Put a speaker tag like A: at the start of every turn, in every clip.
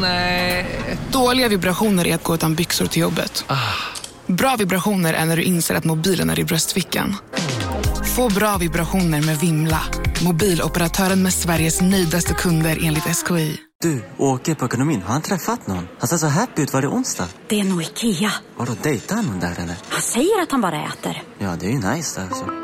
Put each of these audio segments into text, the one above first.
A: Nej. Dåliga vibrationer är att gå utan byxor till jobbet. Bra vibrationer är när du inser att mobilen är i bröstfickan. Få bra vibrationer med Vimla. Mobiloperatören med Sveriges nöjdaste kunder enligt SKI.
B: Du, åker på ekonomin. Har han träffat någon? Han ser så happy ut. Var det onsdag?
C: Det är nog Ikea.
B: Har du dejtar han någon där eller?
C: Han säger att han bara äter.
B: Ja, det är ju nice alltså.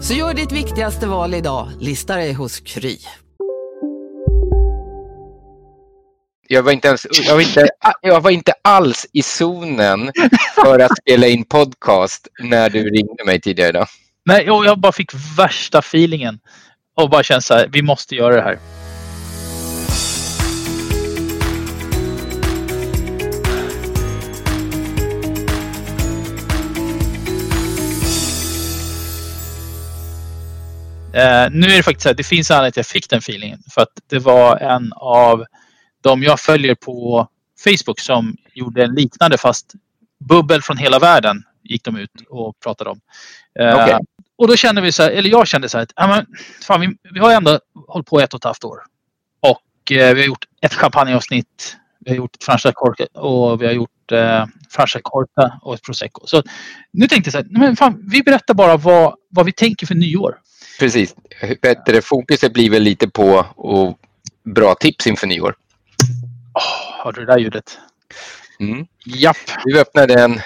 D: Så gör ditt viktigaste val idag, lista dig hos Kry.
E: Jag var, inte ens, jag, var inte, jag var inte alls i zonen för att spela in podcast när du ringde mig tidigare idag.
F: Nej, jag bara fick värsta feelingen. Och bara kände så här, vi måste göra det här. Eh, nu är det faktiskt så här, det finns anledning till att jag fick den feelingen. För att det var en av de jag följer på Facebook som gjorde en liknande fast bubbel från hela världen gick de ut och pratade om. Eh,
E: Okej.
F: Och då kände vi så här, eller jag kände så här att ja, men, fan, vi, vi har ändå hållit på ett och ett halvt år. Och eh, vi har gjort ett champagneavsnitt, vi har gjort ett franchise corta och vi har gjort eh, franchise corta och ett prosecco. Så nu tänkte jag så här, men fan, vi berättar bara vad, vad vi tänker för nyår.
E: Precis. Bättre fokuset blir väl lite på och bra tips inför nyår.
F: Oh, hörde du det där ljudet?
E: Mm.
F: Japp.
E: Du öppnade en,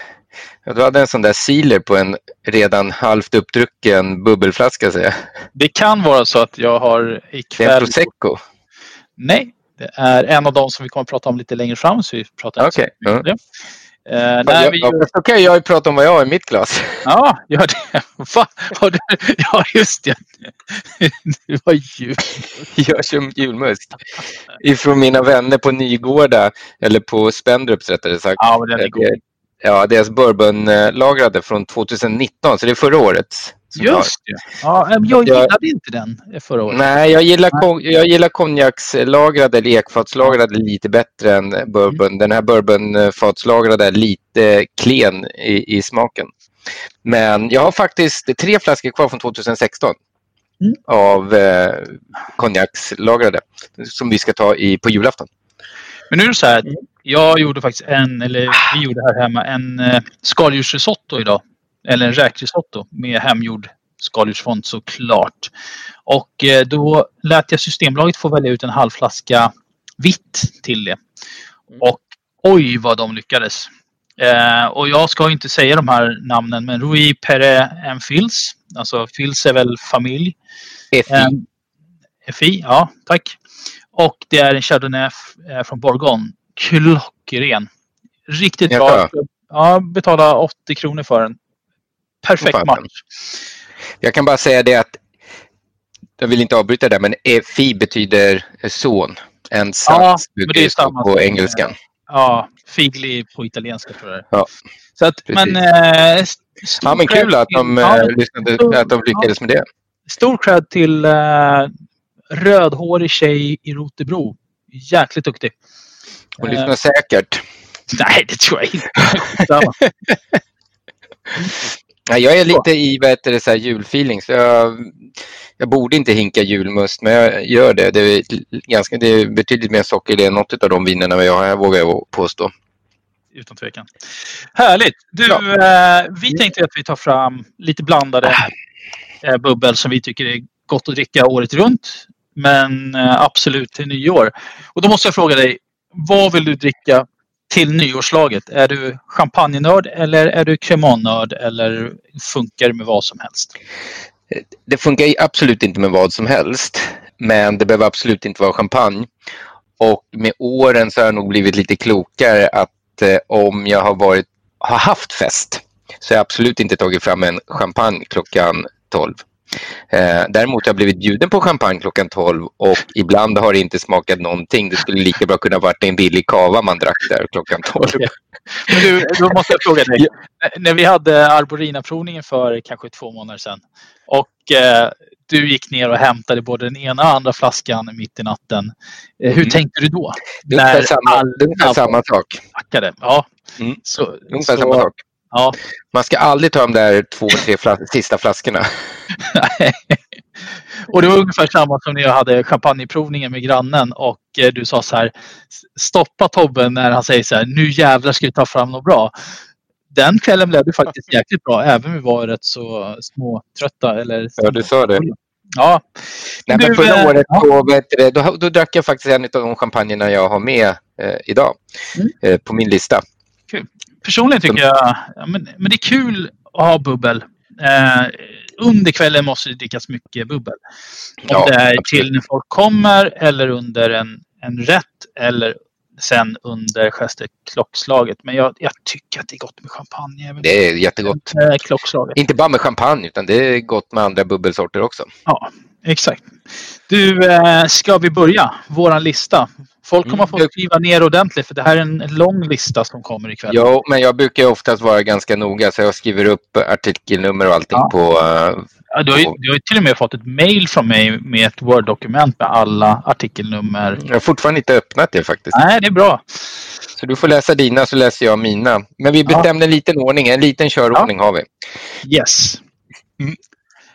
E: du hade en sån där sealer på en redan halvt uppdrucken bubbelflaska säger jag.
F: Det kan vara så att jag har
E: Det är en
F: ikväll...
E: prosecco.
F: Nej, det är en av de som vi kommer att prata om lite längre fram. Så vi pratar inte så
E: Okej,
F: det. Eh,
E: Ja,
F: nej,
E: jag,
F: vi
E: ja, då kan jag ju prata om vad jag har i mitt glas.
F: ja, gör det. Va? Har du, ja, just det. Du har jul.
E: Jag kör julmust. Ifrån mina vänner på Nygårda, eller på Spendrups rättare sagt.
F: Ja, men den är god.
E: Ja, deras bourbonlagrade från 2019, så det är förra året. som jag har.
F: Just det. Ja, jag
E: Jag-
F: gillade inte den förra året.
E: Nej, jag gillar, jag gillar konjakslagrade eller ekfatslagrade lite bättre än bourbon. Den här bourbonfatslagrade är lite klen i, i smaken. Men jag har faktiskt tre flaskor kvar från 2016
F: Mm.
E: av eh, konjakslagrade som vi ska ta i, på julafton.
F: Men nu är det så här. Jag gjorde faktiskt en, eller vi gjorde här hemma, en eh, skaldjursrisotto idag. Eller en räkrisotto med hemgjord skaldjursfond såklart. Och eh, då lät jag Systembolaget få välja ut en halv flaska vitt till det. Och oj vad de lyckades. Eh, och jag ska inte säga de här namnen men Rui Pere en Fils. Alltså Fils är väl familj.
E: FI.
F: Eh, FI, ja tack. Och det är en Chardonnay eh, från Bourgogne. Klockren. Riktigt bra. Ja, betala 80 kronor för den. Perfekt
E: fan.
F: match.
E: Jag kan bara säga det att jag vill inte avbryta det, men FI betyder son. En
F: Ja,
E: sats
F: det
E: stå
F: samma
E: på engelskan.
F: Ja, Figli på italienska tror jag.
E: Ja,
F: Så att, men, stor
E: Ja, men kul att de,
F: ja,
E: eh, lyssnade, att de lyckades med det.
F: Stor cred till rödhårig tjej i Rotebro. Jäkligt duktig.
E: Hon
F: Eh,
E: lyssnar säkert.
F: Nej, det tror jag inte.
E: Ja, jag är lite i det, så här, julfeeling, så jag, jag borde inte hinka julmust, men jag gör det. Det är, ganska, det är betydligt mer socker i det än något av de vinerna jag har, vågar jag påstå.
F: Utan tvekan. Härligt. Du, eh, vi tänkte att vi tar fram lite blandade eh, bubbel som vi tycker är gott att dricka året runt. Men eh, absolut till nyår. Och då måste jag fråga dig, vad vill du dricka till nyårslaget? Är du champagnenörd eller är du cremonnörd eller funkar det med vad som helst?
E: Det funkar absolut inte med vad som helst, men det behöver absolut inte vara champagne. Och med åren så har jag nog blivit lite klokare att eh, om jag har, varit, har haft fest så har jag absolut inte tagit fram en champagne klockan 12. Eh, däremot har jag blivit bjuden på champagne klockan 12 och ibland har det inte smakat någonting. Det skulle lika bra kunna varit en billig kava man drack där klockan 12.
F: Men du, då måste jag fråga dig. När vi hade Arborina-provningen för kanske två månader sedan och eh, du gick ner och hämtade både den ena och andra flaskan mitt i natten. Eh, hur
E: Mm.
F: tänkte du då?
E: Det är samma, ungefär samma sak.
F: Ja.
E: Mm.
F: Så,
E: Ungefär
F: så,
E: samma sak.
F: Ja.
E: Man ska aldrig ta de där två, tre flas- sista flaskorna.
F: Och det var ungefär samma som när jag hade champagneprovningen med grannen och eh, du sa så här Stoppa Tobbe när han säger så här Nu jävlar ska vi ta fram något bra. Den kvällen blev det faktiskt jäkligt bra även om vi var rätt så småtrötta. Eller
E: Ja, du sa det.
F: Ja.
E: Nej, men
F: Du,
E: förra
F: eh,
E: året
F: ja.
E: då, du, det, då, då drack jag faktiskt en av de champagnerna jag har med eh, idag
F: Mm.
E: eh, på min lista.
F: Personligen tycker jag ja, men, men det är kul att ha bubbel. Eh, under kvällen måste det drickas mycket bubbel. Om
E: Ja,
F: det är till när folk kommer eller under en, en rätt eller sen under sjätte klockslaget. Men jag, jag tycker att det är gott med champagne. även
E: Det är jättegott.
F: klockslaget.
E: Inte bara med champagne utan det är gott med andra bubbelsorter också.
F: Ja, exakt. Du, eh, ska vi börja? Våran lista. Folk kommer
E: Mm,
F: att få skriva ner ordentligt för det här är en lång lista som kommer ikväll.
E: Jo, men jag brukar oftast vara ganska noga så jag skriver upp artikelnummer och allting
F: Ja.
E: på... eh,
F: Ja, du, har ju, du har ju till och med fått ett mail från mig med ett Word-dokument med alla artikelnummer.
E: jag har fortfarande inte öppnat det faktiskt.
F: Nej, det är bra.
E: Så du får läsa dina så läser jag mina. Men vi
F: Ja.
E: bestämde en liten ordning, en liten körordning har vi.
F: Yes.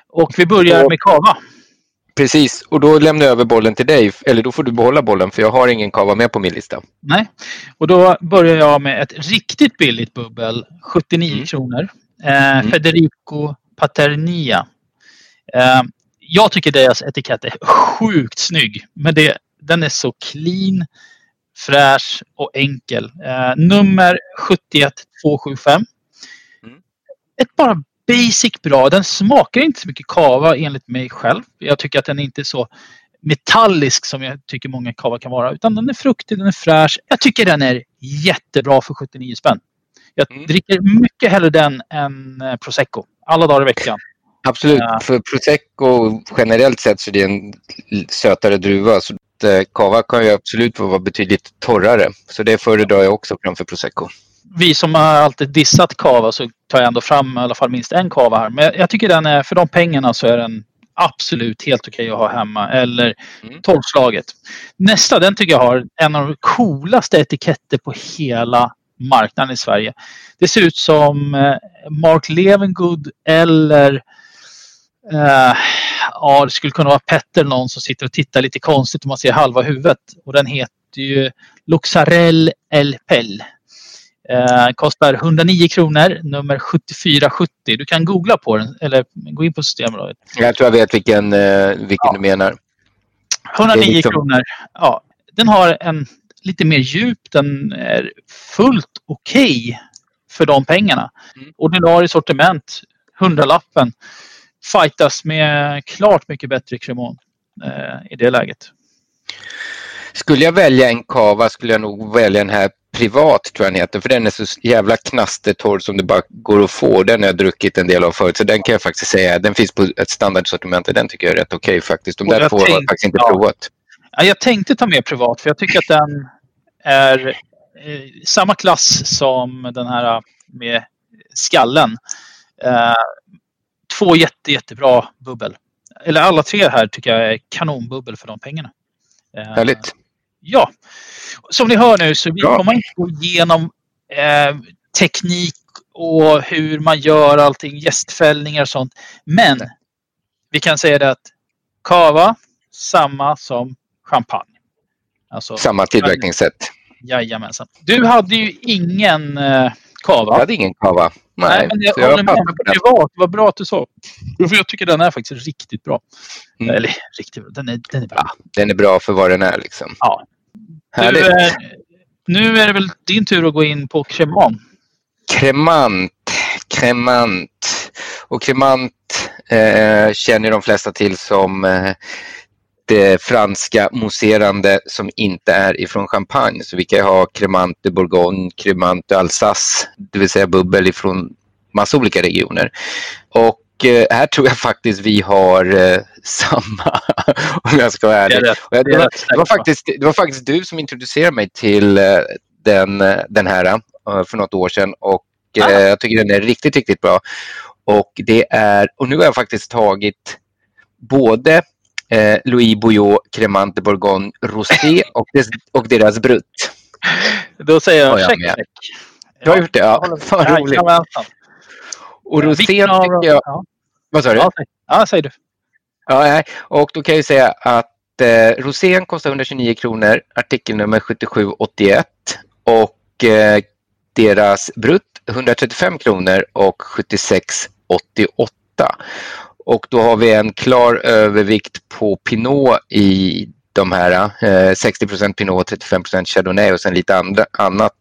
F: Och vi börjar
E: Och-
F: med kava.
E: Precis, och då lämnar jag över bollen till dig. Eller då får du behålla bollen för jag har ingen kava med på min lista.
F: Nej. Och då börjar jag med ett riktigt billigt bubbel. 79
E: Mm.
F: kronor. Eh, Federico Paternia. Eh, jag tycker deras etikett är sjukt snygg. Men det, den är så clean, fräsch och enkel. Eh, nummer 71275.
E: Mm.
F: Ett bara basic bra. Den smakar inte så mycket kava enligt mig själv. Jag tycker att den inte är så metallisk som jag tycker många kava kan vara. Utan den är fruktig, den är fräsch. Jag tycker den är jättebra för 79 spänn. Jag
E: Mm.
F: dricker mycket hellre den än eh, prosecco. Alla dagar i veckan.
E: Absolut,
F: Ja.
E: för prosecco generellt sett så är det en sötare druva. Så eh, kava kan ju absolut vara betydligt torrare. Så det föredrar jag också framför prosecco.
F: Vi som har alltid dissat kava så tar jag ändå fram i alla fall minst en kava här. Men jag, jag tycker den är, för de pengarna så är den absolut helt okej att ha hemma. Eller
E: Mm.
F: tolvslaget. Nästa, den tycker jag har en av de coolaste etiketter på hela marknaden i Sverige. Det ser ut som eh, Mark Levengood eller eh, ja, det skulle kunna vara Petter någon som sitter och tittar lite konstigt om man ser halva huvudet. Och den heter ju Luxarell El Pell. Eh, kostar 109 kronor, nummer 7470. Du kan googla på den eller gå in på Systembolaget.
E: Jag tror jag vet vilken, eh, vilken du menar.
F: 109
E: Det är liksom-
F: kronor. Ja, den har en lite mer djup. Den är fullt okej för de pengarna.
E: Mm.
F: Ordinarie sortiment, 100-lappen. Fightas med klart mycket bättre kremon eh, i det läget.
E: Skulle jag välja en kava skulle jag nog välja den här privat tror jag den heter. För den är så jävla knastertorr som det bara går att få. Den har jag druckit en del av förut. Så den kan jag faktiskt säga. Den finns på ett standardsortiment och den tycker jag är rätt okej faktiskt. De där två har jag faktiskt inte
F: ja.
E: provat.
F: Ja, jag tänkte ta med privat för jag tycker att den är eh, samma klass som den här med skallen. Eh, två jätte, jättebra bubbel. Eller alla tre här tycker jag är kanonbubbel för de pengarna. Eh,
E: Härligt.
F: Ja. Som ni hör nu så vi
E: Bra.
F: kommer inte gå igenom eh, teknik och hur man gör allting, gästfällningar och sånt. Men vi kan säga det att kava, samma som champagne. Alltså,
E: Samma tillverkningssätt.
F: Jajamensan. Du hade ju ingen eh, kava.
E: Jag hade ingen kava. Nej,
F: men jag
E: så jag
F: med.
E: passar på den.
F: Privat, vad bra att du sa. För jag tycker den är faktiskt riktigt bra.
E: Mm.
F: Eller riktigt bra, den är, den är bra.
E: Den är bra för vad den är liksom.
F: Ja.
E: Härligt.
F: Du, eh, nu är det väl din tur att gå in på Cremant.
E: Kremant. Kremant. Och kremant eh, känner de flesta till som eh, det franska mousserande som inte är ifrån champagne. Så vi kan ha cremant de Bourgogne, cremant de Alsace, det vill säga bubbel ifrån massa olika regioner. Och eh, här tror jag faktiskt vi har eh, samma, om jag ska vara ärlig.
F: Det är Det
E: var, det, var faktiskt, det var faktiskt du som introducerade mig till eh, den, den här för något år sedan och
F: Ah.
E: jag tycker den är riktigt, riktigt bra. Och det är, och nu har jag faktiskt tagit både eh, Louis Bouillot Cremant de Bourgogne Rosé och, dess, och deras Brut.
F: Då säger jag
E: jag
F: check,
E: med.
F: check.
E: Du har gjort det? Ja, fan roligt.
F: Jajamensan.
E: Och rosén tycker jag...
F: Ja,
E: Vad sa du?
F: ja, säg- ja, säger du.
E: Ja, och då kan jag säga att eh, rosén kostar 129 kronor, artikelnummer 7781 och eh, deras brutt 135 kronor och 7688. Och då har vi en klar övervikt på Pinot i de här eh, 60% Pinot, 35% Chardonnay och sen lite andra, annat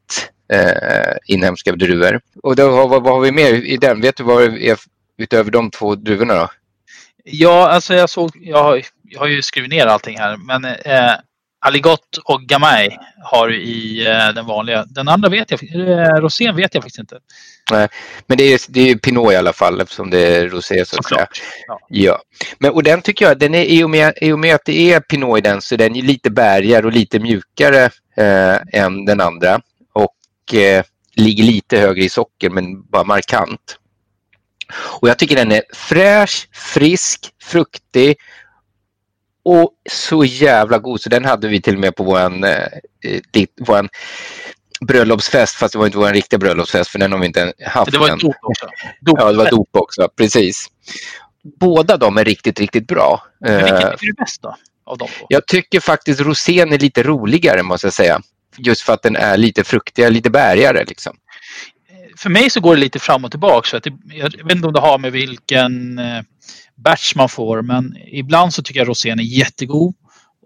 E: eh, inhemska druvor. Och då har, vad, vad har vi mer i den? Vet du vad det är utöver de två druvorna då?
F: Ja, alltså jag såg, jag har, jag har ju skrivit ner allting här, men eh, Aligot och Gamay har du i eh, den vanliga. Den andra vet jag, eh, Rosén vet jag faktiskt inte.
E: Men det är, det är ju Pinot i alla fall eftersom det är rosé så att säga.
F: Ja.
E: Ja. Men, och den tycker jag, den är, i, och med, i och med att det är Pinot i den så den är lite bärigare och lite mjukare eh, än den andra. Och eh, ligger lite högre i socker men bara markant. Och jag tycker den är fräsch, frisk, fruktig och så jävla god. Så den hade vi till och med på våran, eh, eh, våran bröllopsfest fast det var inte vår riktiga bröllopsfest för den har vi inte haft
F: Det var ett dop också. Dop.
E: Ja, det var dop också, precis. Båda de är riktigt, riktigt bra.
F: Men vilken
E: Eh,
F: tycker du bäst då? Av de två?
E: Jag tycker faktiskt rosén är lite roligare måste jag säga. Just för att den är lite fruktigare, lite bärigare liksom.
F: För mig så går det lite fram och tillbaka. Så att det, jag vet inte om det har med vilken eh, batch man får, men ibland så tycker jag rosén är jättegod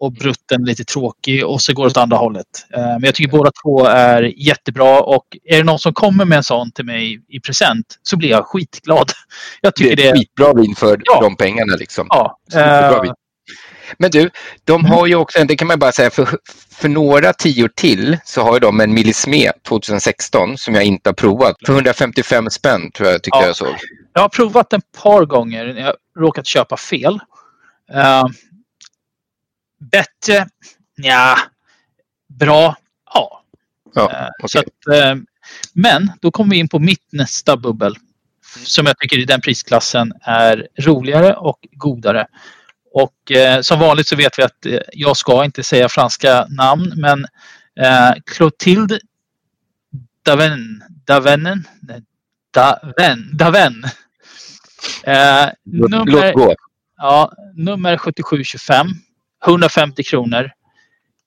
F: och brutten lite tråkig och så går det åt andra hållet. Eh, Men jag tycker båda två är jättebra och är det någon som kommer med en sån till mig i present så blir jag skitglad. Jag
E: Det
F: tycker
E: är
F: det
E: ett skitbra vin för
F: Ja.
E: de pengarna liksom.
F: Ja, eh.
E: Men du, de
F: Mm.
E: har ju också, det kan man bara säga, för, för några tior till så har de en Millisme 2016 som jag inte har provat. För 155 spänn tror jag tyckte
F: Ja.
E: jag såg.
F: Jag har provat ett par gånger när jag råkat köpa fel. Eh, bättre? Ja. Bra? Ja.
E: Ja, okej.
F: så att, eh, men då kommer vi in på mitt nästa bubbel. Som jag tycker i den prisklassen är roligare och godare. Och eh, som vanligt så vet vi att eh, jag ska inte säga franska namn men eh, Clotilde Daven, Davenen, nej, Daven, Daven. Eh, nummer. Ja, nummer 7725. 150 kronor.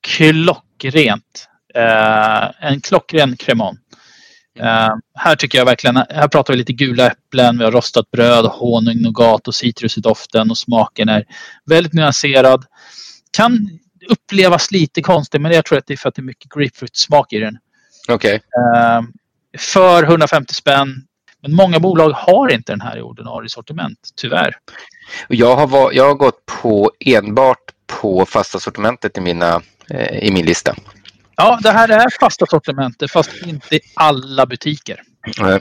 F: Klockrent. Eh, en klockren cremant. Eh, här tycker jag verkligen, här pratar vi lite gula äpplen, vi har rostat bröd, honung, nougat och citrus i doften och smaken är väldigt nyanserad. Kan upplevas lite konstigt men jag tror att det är för att det är mycket grapefruit-smak i den.
E: Okej.
F: Eh, för 150 spänn. Men många bolag har inte den här i ordinarie sortiment, tyvärr.
E: Jag har, var, jag har gått på enbart på fasta sortimentet i, mina, eh, i min lista.
F: Ja, det här är fasta sortimentet fast inte i alla butiker.
E: Eh,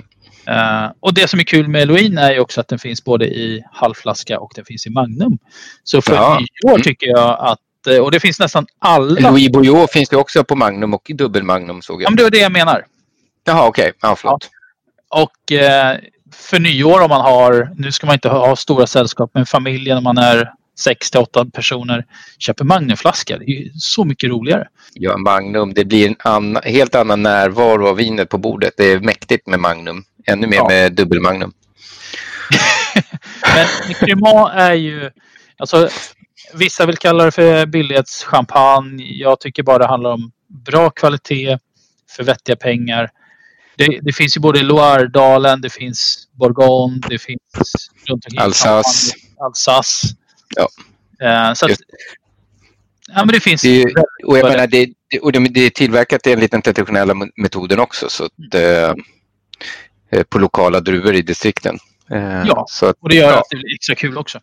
F: Eh, och det som är kul med Eloin är ju också att den finns både i halvflaska och den finns i Magnum. Så för
E: Ja.
F: nyår
E: Mm.
F: tycker jag att, eh, och det finns nästan alla.
E: Louis Bouillot finns det också på Magnum och dubbel-Magnum såg
F: Ja,
E: jag.
F: men det var det jag menar.
E: Jaha, okej. Ja, förlåt.
F: Och eh, för nyår om man har, nu ska man inte ha, stora sällskap, men familjen om man är 6 till 8 personer köper Magnumflaska. Det är ju så mycket roligare.
E: Ja, Magnum. Det blir en anna, helt annan närvaro av vinet på bordet. Det är mäktigt med Magnum. Ännu mer
F: Ja.
E: med dubbel-Magnum.
F: Men Cremant är ju... Alltså, vissa vill kalla det för billighetschampagne. Jag tycker bara det handlar om bra kvalitet för vettiga pengar. Det, det finns ju både i Loiredalen, det finns Bourgogne, det finns runt omkring
E: Alsace.
F: Alsace.
E: Ja.
F: Eh, så att,
E: Just.
F: ja, men det finns...
E: Det och jag menar, det, och det, är tillverkat enligt den traditionella metoden också. Så att, eh, eh, på lokala druvor i distrikten.
F: Ja,
E: så att,
F: Och det gör
E: ja.
F: att det blir extra kul också.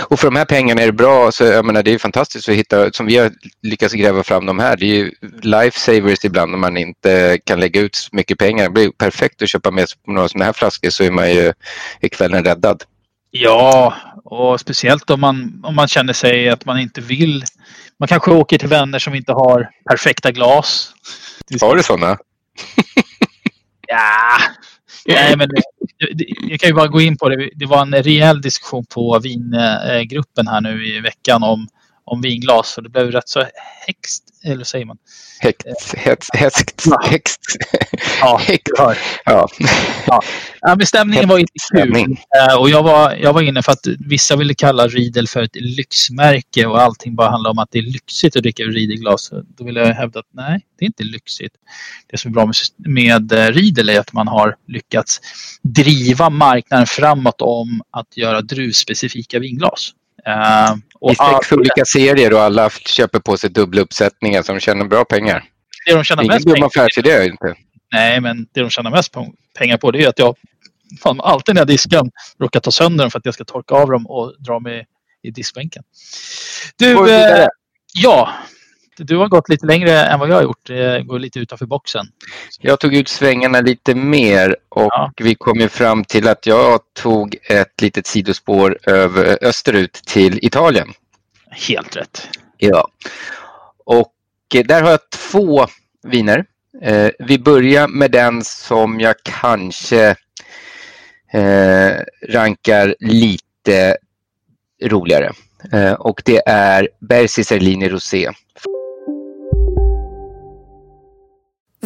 E: Och för de här pengarna är det bra. Så jag menar, det är fantastiskt att hitta, som vi har lyckats gräva fram de här. Det är ju lifesavers ibland om man inte kan lägga ut så mycket pengar. Det blir perfekt att köpa med sig några sådana här flaskor så är man ju är kvällen räddad.
F: Ja, och speciellt om man, om man känner sig att man inte vill. Man kanske åker till vänner som inte har perfekta glas.
E: Har du sådana?
F: Ja, nej men eh, jag kan ju bara gå in på det. Det var en rejäl diskussion på vingruppen eh, här nu i veckan om, om vinglas. Och det blev rätt så häxt, eller säger man?
E: Häxt, häxt, häxt, häxt.
F: Ja,
E: Häxt.
F: hör.
E: Ja.
F: Ja, men stämningen var inte kul. Eh, Och jag var, jag var inne för att vissa ville kalla Riedel för ett lyxmärke och allting bara handlar om att det är lyxigt att dricka ur Riedelglas. Då vill jag hävda att nej, det är inte lyxigt. Det som är bra med, med eh, Riedel är att man har lyckats driva marknaden framåt om att göra druvspecifika vinglas. Eh, och
E: sex olika serier och alla köper på sig dubbla uppsättningar som tjänar bra pengar.
F: det de tjänar
E: Ingen
F: mest
E: dum affärsidé inte.
F: Nej, men det de tjänar mest pengar på det är att jag fan, alltid när jag diskar råkar ta sönder dem för att jag ska torka av dem och dra mig i diskbänken. Du, eh, ja. Du har gått lite längre än vad jag har gjort. Det går lite utanför boxen.
E: Jag tog ut svängarna lite mer och
F: Ja.
E: vi kom ju fram till att jag tog ett litet sidospår över, österut till Italien.
F: Helt rätt.
E: Ja. Och eh, där har jag två viner. Eh, vi börjar med den som jag kanske eh, rankar lite roligare. Eh, och det är Berzi Serlini Rosé.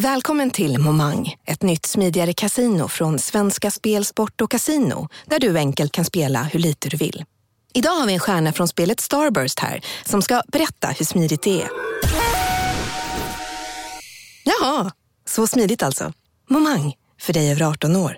G: Välkommen till Momang, ett nytt smidigare casino från Svenska Spel, Sport och Casino där du enkelt kan spela hur lite du vill. Idag har vi en stjärna från spelet Starburst här som ska berätta hur smidigt det är. Jaha, så smidigt alltså. Momang, för dig över 18 år.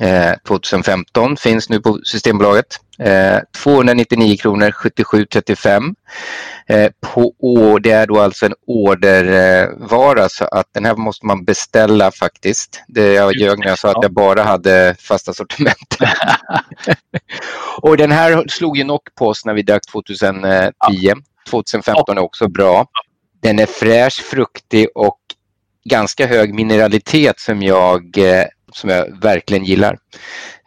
E: Eh, 2015 finns nu på Systembolaget. Eh, 299 kronor 77,35. Eh, på, det är då alltså en ordervara så att den här måste man beställa faktiskt. Det, jag ljög när jag sa att jag bara hade fasta sortiment. och den här slog ju knock på oss när vi drack 2010. 2015 är också bra. Den är fräsch, fruktig och ganska hög mineralitet som jag, eh, som jag verkligen gillar.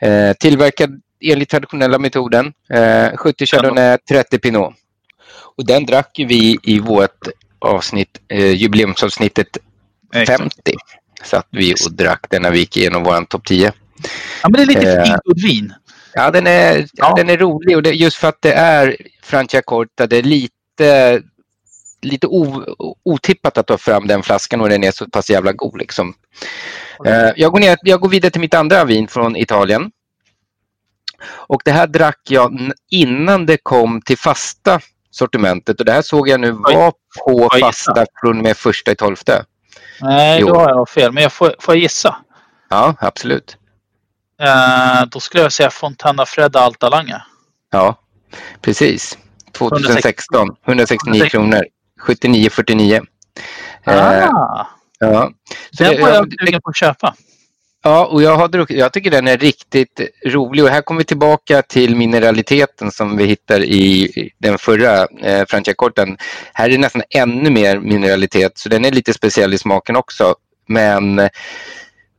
E: Eh, tillverkad enligt traditionella metoden. Eh, 70 Chardonnay, 30 Pinot. Och den drack ju vi i vårt avsnitt, eh, jubileumsavsnittet 50. Satt vi och drack den när vi gick igenom vår topp 10.
F: Ja, men det är lite
E: Eh,
F: feelgood vin.
E: Ja, den är, ja. den är rolig och det, just för att det är Franciacorta, det är lite, lite o, otippat att ta fram den flaskan och den är så pass jävla god. Liksom. Eh, jag, går ner, jag går vidare till mitt andra vin från Italien. Och det här drack jag innan det kom till fasta sortimentet och det här såg jag nu var på fasta från och med första i tolfte.
F: Nej, då har jag fel. Men jag får, får jag gissa?
E: Ja, absolut.
F: Eh, då skulle jag säga Fontana Fredda Altalanga.
E: Ja, precis. 2016, 169 kronor. 79,49. Eh,
F: Ah,
E: ja. Så
F: den
E: ja,
F: jag
E: det-
F: sugen på att köpa.
E: Ja, och jag, har druckit, jag tycker den är riktigt rolig och här kommer vi tillbaka till mineraliteten som vi hittar i den förra eh, Franciacortan. Här är det nästan ännu mer mineralitet så den är lite speciell i smaken också. Men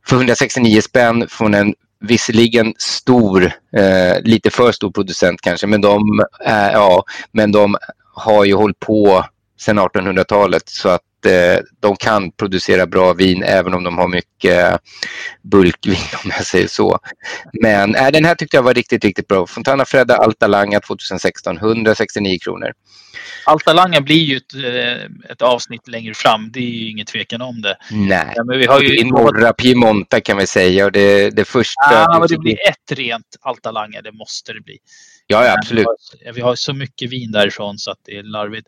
E: för 169 spänn från en visserligen stor, eh, lite för stor producent kanske, men de, eh, ja, men de har ju hållit på sedan 1800-talet så att eh, de kan producera bra vin även om de har mycket bulkvin om jag säger så. Men äh, den här tyckte jag var riktigt, riktigt bra. Fontana Fredda Alta Langa 2016, 169 kronor.
F: Alta Langa blir ju ett, eh, ett avsnitt längre fram. Det är ju ingen tvekan om det.
E: Nej,
F: Ja, men vi har ju...
E: det är norra Piemonta kan vi säga och det, det första...
F: Ja, men det blir ett rent Alta Langa, det måste det bli.
E: Ja, ja, absolut.
F: Vi har, vi har så mycket vin därifrån så att det är larvigt.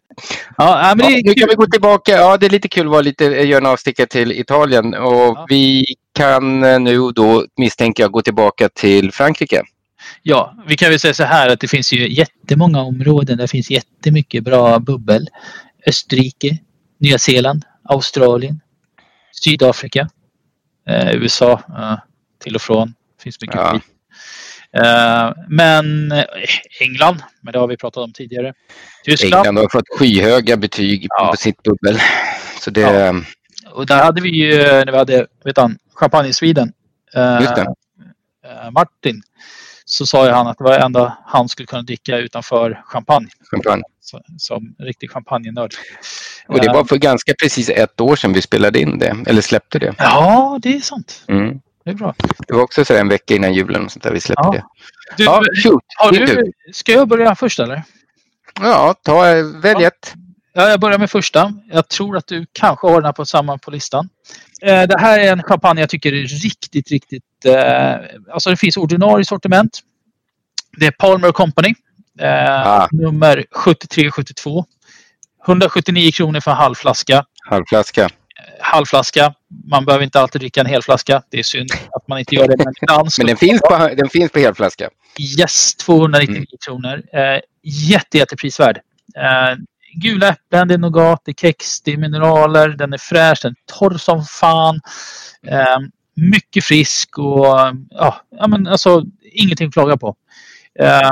F: Ja, ja, men det
E: Ja, nu kan vi gå tillbaka. Ja, det är lite kul att vara lite, göra en avstickare till Italien och vi kan eh, nu då misstänker jag gå tillbaka till Frankrike.
F: Ja, vi kan väl säga så här att det finns ju jättemånga områden. Där finns jättemycket bra bubbel. Österrike, Nya Zeeland, Australien, Sydafrika, eh, USA eh, till och från. finns mycket
E: Ja.
F: skit. Eh, men eh, England, men det har vi pratat om tidigare. Tyskland.
E: England har fått skyhöga betyg på sitt bubbel. Så det,
F: Ja. Och där hade vi ju, eh, när vi hade, vet han, Champagne Sweden. Martin. Så sa ju han att det var det enda han skulle kunna dricka utanför champagne.
E: Champagne.
F: Så, som riktig champagnenörd.
E: Och det var för ganska precis ett år sedan vi spelade in det, eller släppte det.
F: Ja, det är sant.
E: Mm.
F: Det är bra.
E: Det var också så en vecka innan julen och sånt där vi släppte
F: Ja.
E: det.
F: Du,
E: Ja, shoot.
F: har du, ska jag börja först eller?
E: Ja, ta, eh, välj ett.
F: Ja, jag börjar med första. Jag tror att du kanske har den här på samma på listan. Eh, det här är en champagne jag tycker är riktigt, riktigt... Eh, alltså det finns ordinarie sortiment. Det är Palmer Company. Eh,
E: Ah.
F: Nummer 7372. 179 kronor för en halv flaska.
E: Halvflaska.
F: Man behöver inte alltid dricka en hel flaska. Det är synd att man inte gör det. Men, ibland
E: Men den finns på, den finns på helflaska.
F: Yes, 299 kronor. Eh, jätte, jätteprisvärd. Eh, gula äpplen, det är nougat, det är kex, det är mineraler, den är fräsch, den är torr som fan. Eh, mycket frisk och ja, men alltså ingenting att klaga på. Eh,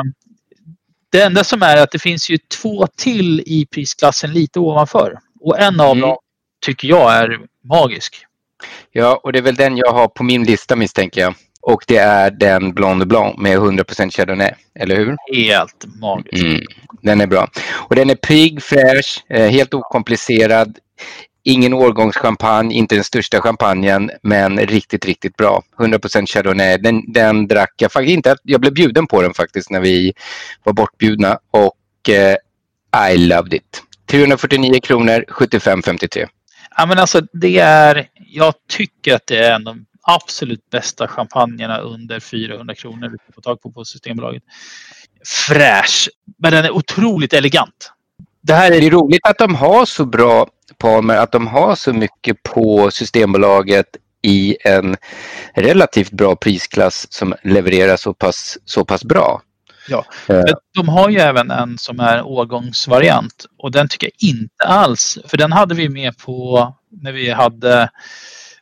F: det enda som är att det finns ju två till i prisklassen lite ovanför. Och en av dem tycker jag är magisk.
E: Ja, och det är väl den jag har på min lista misstänker jag. Och det är den Blonde Blanc med 100% Chardonnay, eller hur?
F: Helt magisk.
E: Mm, den är bra. Och den är pigg, fräsch, eh, helt okomplicerad. Ingen årgångschampagne, inte den största champagnen, men riktigt, riktigt bra. 100% Chardonnay. Den, den drack jag faktiskt inte. Jag blev bjuden på den faktiskt när vi var bortbjudna och eh, I loved it. 349 kronor, 75,53.
F: Ja, men alltså det är, jag tycker att det är en av de absolut bästa champagnerna under 400 kronor du kan få tag på på Systembolaget. Fräsch, men den är otroligt elegant. Det här är...
E: Det är roligt att de har så bra Palmer, att de har så mycket på Systembolaget i en relativt bra prisklass som levererar så pass, så pass bra.
F: Ja.
E: Eh,
F: De har ju även en som är årgångsvariant och den tycker jag inte alls, för den hade vi med på när vi hade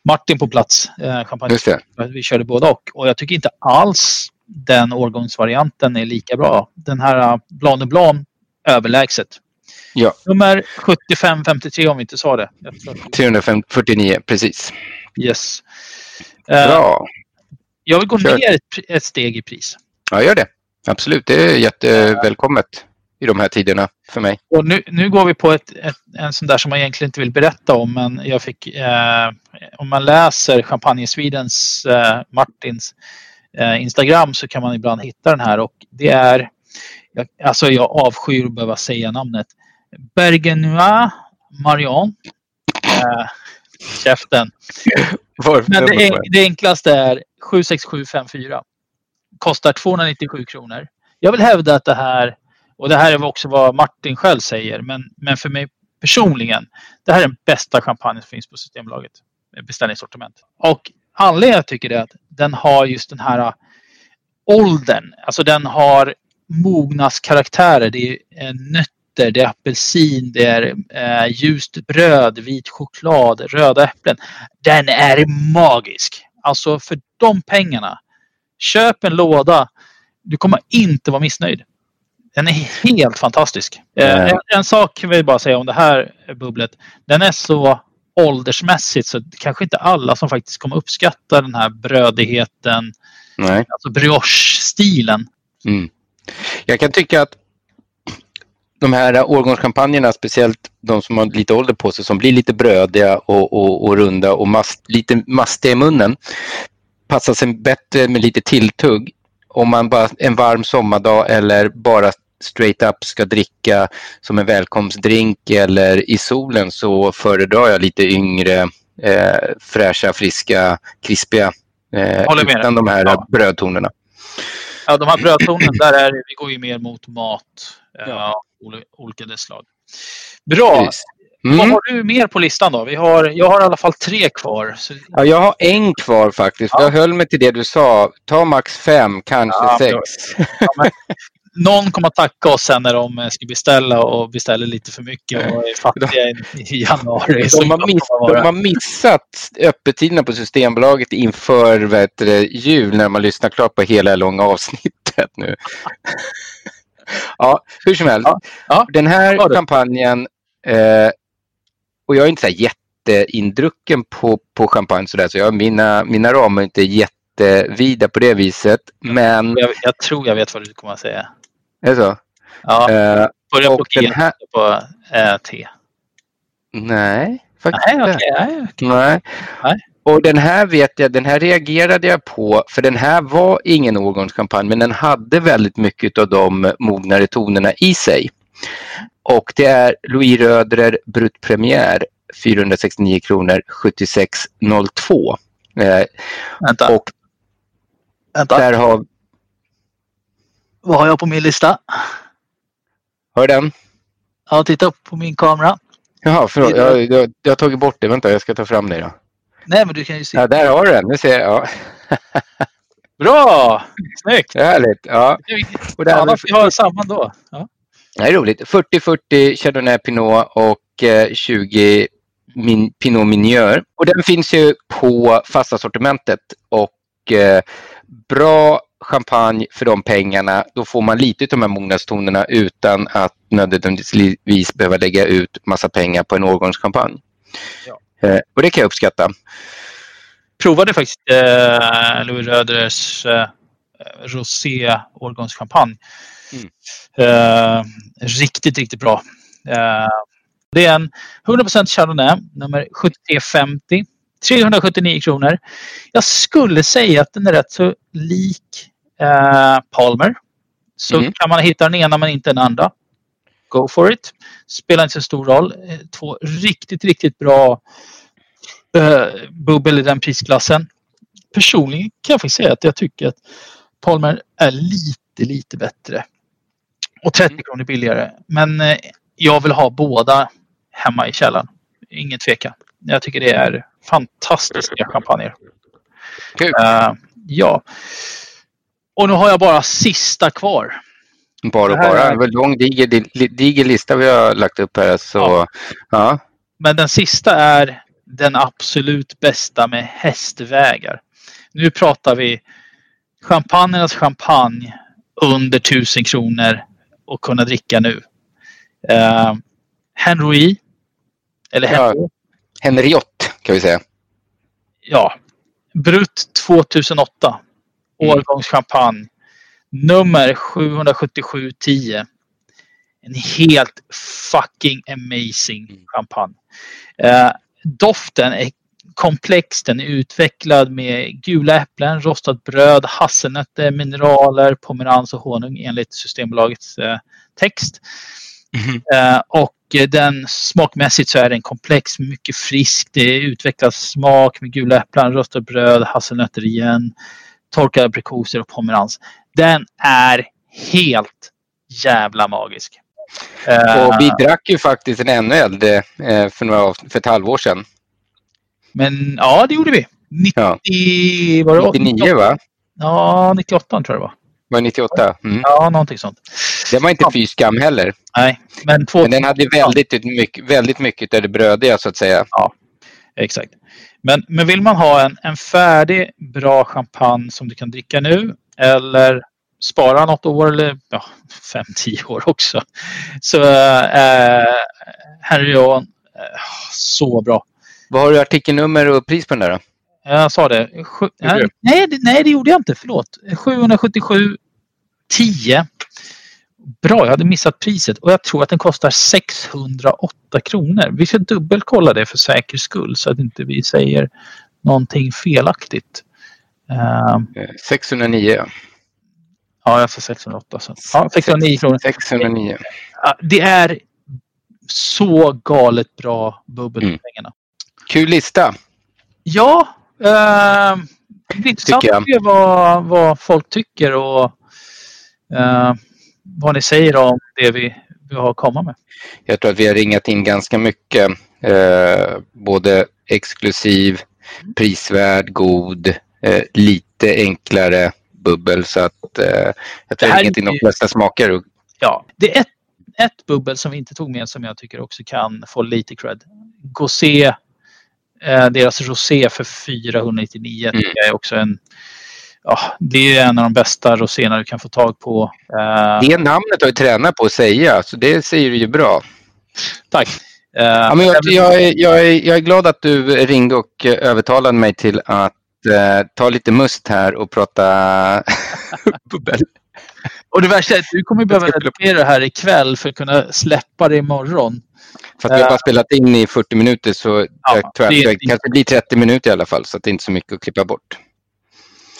F: Martin på plats, eh, champagne. Vi körde båda och. Och jag tycker inte alls den årgångsvarianten är lika bra. Den här uh, Blanc de Blanc överlägset.
E: Ja,
F: Nummer 7553 om vi inte sa det. Jag tror att-
E: 349, precis.
F: Yes. Eh,
E: Bra.
F: Jag vill gå
E: Kör.
F: ner ett, ett steg i pris.
E: Ja, gör det. Absolut, det är jättevälkommet i de här tiderna för mig.
F: Och nu, nu går vi på ett, ett, en sån där som man egentligen inte vill berätta om. Men jag fick, eh, om man läser Champagne Swedens, eh, Martins eh, Instagram så kan man ibland hitta den här. Och det är, jag, alltså jag avskyr att behöva säga namnet. Bergenois Marion. Eh, käften. Men det, det enklaste är 76754. Kostar 297 kronor. Jag vill hävda att det här, och det här är också vad Martin själv säger, men, men för mig personligen, det här är den bästa champagne som finns på Systembolaget. Eh, beställningssortiment. Och anledningen jag tycker det är att den har just den här eh, åldern. Alltså den har mognadskaraktärer. Det är eh, nötter, det är apelsin, det är eh, ljust bröd, vit choklad, röda äpplen. Den är magisk. Alltså för de pengarna. Köp en låda. Du kommer inte vara missnöjd. Den är helt fantastisk.
E: Nej.
F: en, en sak vill jag bara säga om det här bubblet. Den är så åldersmässigt så kanske inte alla som faktiskt kommer uppskatta den här brödigheten,
E: Nej.
F: alltså brioche-stilen.
E: Mm. Jag kan tycka att de här årgångskampanjerna, speciellt de som har lite ålder på sig, som blir lite brödiga och, och, och runda och mast, lite mastiga i munnen, passar sig bättre med lite tilltugg. Om man bara en varm sommardag eller bara straight up ska dricka som en välkomstdrink eller i solen så föredrar jag lite yngre, eh, fräscha, friska, krispiga eh,
F: Håller med
E: utan
F: dig.
E: de här
F: Ja.
E: brödtonerna.
F: Ja, de här brödtonen, där är vi går ju mer mot mat. Ja. ol- olika dess slag. Bra!
E: Precis. Mm.
F: Vad har du mer på listan då? Vi har, jag har i alla fall tre kvar. Så,
E: Ja, jag har en kvar faktiskt. Jag höll mig till det du sa. Ta max fem, kanske
F: Ja,
E: sex.
F: Ja, någon kommer att tacka oss sen när de eh, ska beställa och beställer lite för mycket och är fattiga i, januari.
E: De har, miss,
F: de
E: har missat öppettiderna på Systembolaget inför vet du, jul när man lyssnar klart på hela långa avsnittet nu. ja, hur som helst. Den här kampanjen, eh, och jag är inte så jätteindrucken på, på champagne sådär, så jag, mina, mina ramar är inte jättevida på det viset. Men...
F: Jag, jag tror jag vet vad du kommer att säga.
E: Är det så?
F: Ja.
E: Eh,
F: Börja på G,
E: här-
F: på eh, T.
E: Nej, faktiskt
F: Nej,
E: inte.
F: okej. nej,
E: Nej. Och den här vet jag, den här reagerade jag på för den här var ingen årgångskampanj men den hade väldigt mycket av de mognare tonerna i sig. Och det är Louis Röderer Brut Premier 469 kronor 7602. Eh,
F: Vänta.
E: Och
F: Vänta.
E: där har,
F: Vad har jag på min lista?
E: har du den?
F: Ja, titta upp på min kamera.
E: Jaha, förlåt. Jag, jag, jag har tagit bort det. Vänta, jag ska ta fram det då.
F: Nej, men du kan ju se.
E: Ja, där har du den. Nu ser jag. Ja.
F: Bra! Snyggt!
E: Härligt. Ja. Och här
F: Annars vi har samma då. Ja.
E: Det är roligt. 40-40 Chardonnay Pinot och eh, 20 min, Pinot Meunier. Och den finns ju på fasta sortimentet och eh, bra champagne för de pengarna. Då får man lite av de här mognadstonerna utan att nödvändigtvis behöva lägga ut massa pengar på en årgångschampagne. Eh, och det kan jag uppskatta.
F: Provade faktiskt eh, Louis Röderers eh, rosé årgångschampagne. Eh, riktigt, riktigt bra. Eh, det är en 100% Chardonnay, nummer 7350. 379 kronor. Jag skulle säga att den är rätt så lik eh, Palmer. Så
E: Mm.
F: kan man hitta den ena men inte den andra. Go for it. Spelar inte så stor roll. Eh, Två riktigt, riktigt bra eh, bubbel i den prisklassen. Personligen kan jag faktiskt säga att jag tycker att Palmer är lite, lite bättre. Och 30 kronor billigare. Men eh, jag vill ha båda hemma i källaren. Ingen tvekan. Jag tycker det är fantastiska champagner. Eh, ja. Och nu har jag bara sista kvar.
E: Bara och bara. Det var en lång diger, diger lista vi har lagt upp här. Så, ja.
F: Men den sista är den absolut bästa med hästvägar. Nu pratar vi champagnernas champagne under 1000 kronor och kunna dricka nu. Uh, Henry. Eller
E: Ja.
F: Henry.
E: Henriott kan vi säga.
F: Ja. Brut 2008. Årgångschampagne. Nummer 77710. En helt fucking amazing champagne. Eh, doften är komplex. Den är utvecklad med gula äpplen, rostat bröd, hasselnötter, mineraler, pomerans och honung enligt Systembolagets eh, text. Eh, och eh, den smakmässigt så är den komplex, mycket frisk. Det är utvecklad smak med gula äpplen, rostat bröd, hasselnötter igen, torkade aprikoser och pomerans. Den är helt jävla magisk. Eh,
E: Och vi drack ju faktiskt en ännu äldre eh, för, några, för ett halvår sedan.
F: Men ja, det gjorde vi. 90,
E: Ja.
F: var det
E: 99 va?
F: Ja, 98 tror jag det var.
E: Var det 98? Mm.
F: Ja, någonting sånt.
E: Den var inte fy skam heller.
F: Nej, men, två,
E: Men den hade väldigt mycket, väldigt mycket av det brödiga så att säga.
F: Ja, exakt. Men, men vill man ha en, en färdig, bra champagne som du kan dricka nu eller spara något år eller ja, fem, tio år också. Så eh, Henrion, eh, så bra.
E: Vad har du artikelnummer och pris på den där då?
F: Jag sa det. Sju, nej, nej, det- nej, det gjorde jag inte. Förlåt. 777 10. bra. Jag hade missat priset och jag tror att den kostar 608 kronor. Vi ska dubbelkolla det för säkerhets skull så att inte vi säger någonting felaktigt.
E: Uh, 609.
F: Ja, jag sa 608. Så. Ja, 609 kronor.
E: 609.
F: Det är så galet bra bubbel mm. pengarna.
E: Kul lista.
F: Ja. Eh, det är intressant att se vad, vad folk tycker och eh, vad ni säger om det vi, vi har att komma med.
E: Jag tror att vi har ringat in ganska mycket. Eh, både exklusiv, mm. prisvärd, god, eh, lite enklare bubbel. Så att eh, jag tror att vi har ringat in de flesta smaker.
F: Ja, det är ett, ett bubbel som vi inte tog med som jag tycker också kan få lite cred. Gosé, deras rosé för 499 mm. är också en ja, det är en av de bästa roséerna du kan få tag på.
E: Eh, det namnet har jag tränat på att säga, så det säger du ju bra.
F: Tack.
E: Uh, ja, men jag, jag, är, jag, är, jag är glad att du ringde och övertalade mig till att ta lite must här och prata bubbel.
F: Och det värsta är att du kommer behöva redigera det här ikväll för att kunna släppa det imorgon.
E: För att vi har bara spelat in i 40 minuter så ja, jag det kanske blir 30 minuter i alla fall så att det är inte så mycket att klippa bort.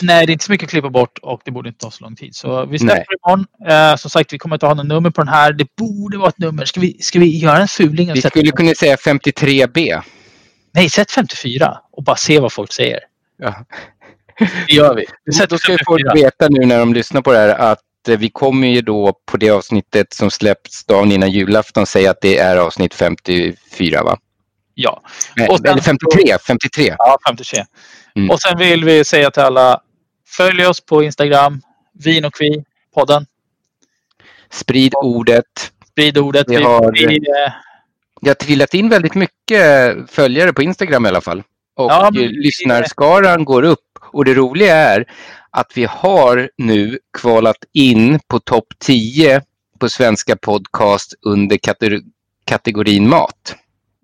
F: Nej, det är inte så mycket att klippa bort och det borde inte ta så lång tid. Så vi släpper Nej. imorgon. Eh, som sagt, vi kommer inte ha något nummer på den här. Det borde vara ett nummer. Ska vi, ska vi göra en fuling?
E: vi skulle kunna säga 53B.
F: Nej, sätt 54 och bara se vad folk säger.
E: Ja.
F: Det gör vi.
E: vi då ska folk veta nu när de lyssnar på det här att eh, vi kommer ju då på det avsnittet som släpps dagen innan julafton säga att det är avsnitt 54 va?
F: Ja.
E: Nej, eller 53, 53.
F: Ja, 53. Mm. Och sen vill vi säga till alla Följ oss på Instagram, Vin och Kvi, podden.
E: Sprid ordet.
F: Sprid ordet.
E: Vi har, vi, jag har trillat in väldigt mycket följare på Instagram i alla fall. Och ja, men, lyssnarskaran går upp. Och det roliga är att vi har nu kvalat in på topp 10 på svenska podcast under kategorin mat.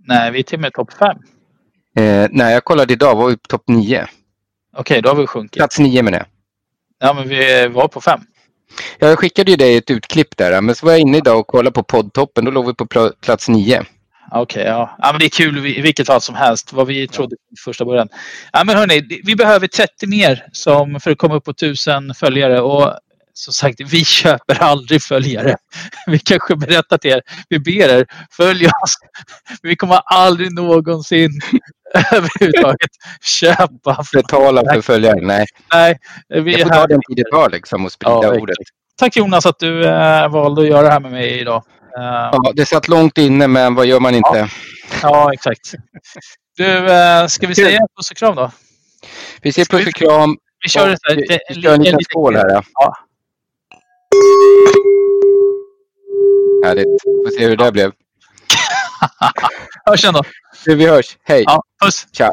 F: Nej, vi är till och med topp 5.
E: Eh, nej, jag kollade idag, var vi på topp 9.
F: Okej, okay, då har vi sjunkit.
E: Plats 9 menar jag.
F: Ja, men vi var på 5.
E: Jag skickade ju dig ett utklipp där, men så var jag inne idag och kollade på poddtoppen. Då låg vi på plats 9.
F: Okej, okay, ja. ja. men det är kul i vilket fall som helst. Vad vi trodde från första början. Ja, men hörni, vi behöver 30 mer som, för att komma upp på 1000 följare. Och som sagt, vi köper aldrig följare. Vi kanske berättar till er, vi ber er, följ oss. Vi kommer aldrig någonsin överhuvudtaget köpa.
E: Betala för följare, nej.
F: nej
E: vi Jag får ta den tid det tar liksom och sprida ja, ordet.
F: Tack Jonas att du äh, valde att göra det här med mig idag.
E: Uh, ja, det satt långt inne men vad gör man inte?
F: Ja, ja exakt. Du, äh, ska vi säga puss och kram då?
E: Vi säger puss och kram.
F: Vi kör, och,
E: vi, vi kör en liten skål här. Ja. ja. Härligt. Får se hur det där blev.
F: hörs sen då.
E: Vi hörs. Hej.
F: Ja, puss.
E: Tja.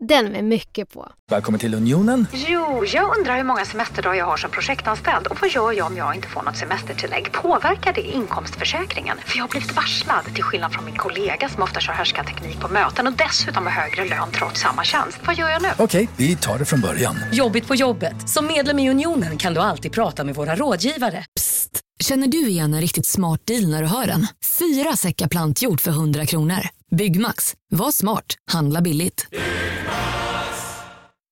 H: Den med mycket på.
I: Välkommen till Unionen.
J: Jo, jag undrar hur många semesterdagar jag har som projektanställd och vad gör jag om jag inte får något semestertillägg? Påverkar det inkomstförsäkringen? För jag har blivit varslad, till skillnad från min kollega som ofta kör teknik på möten och dessutom har högre lön trots samma tjänst. Vad gör jag nu?
I: Okej, vi tar det från början.
K: Jobbigt på jobbet. Som medlem i Unionen kan du alltid prata med våra rådgivare.
L: Psst! Känner du igen en riktigt smart deal när du hör den? Fyra säckar plantjord för 100 kronor. Byggmax. Var smart. Handla billigt.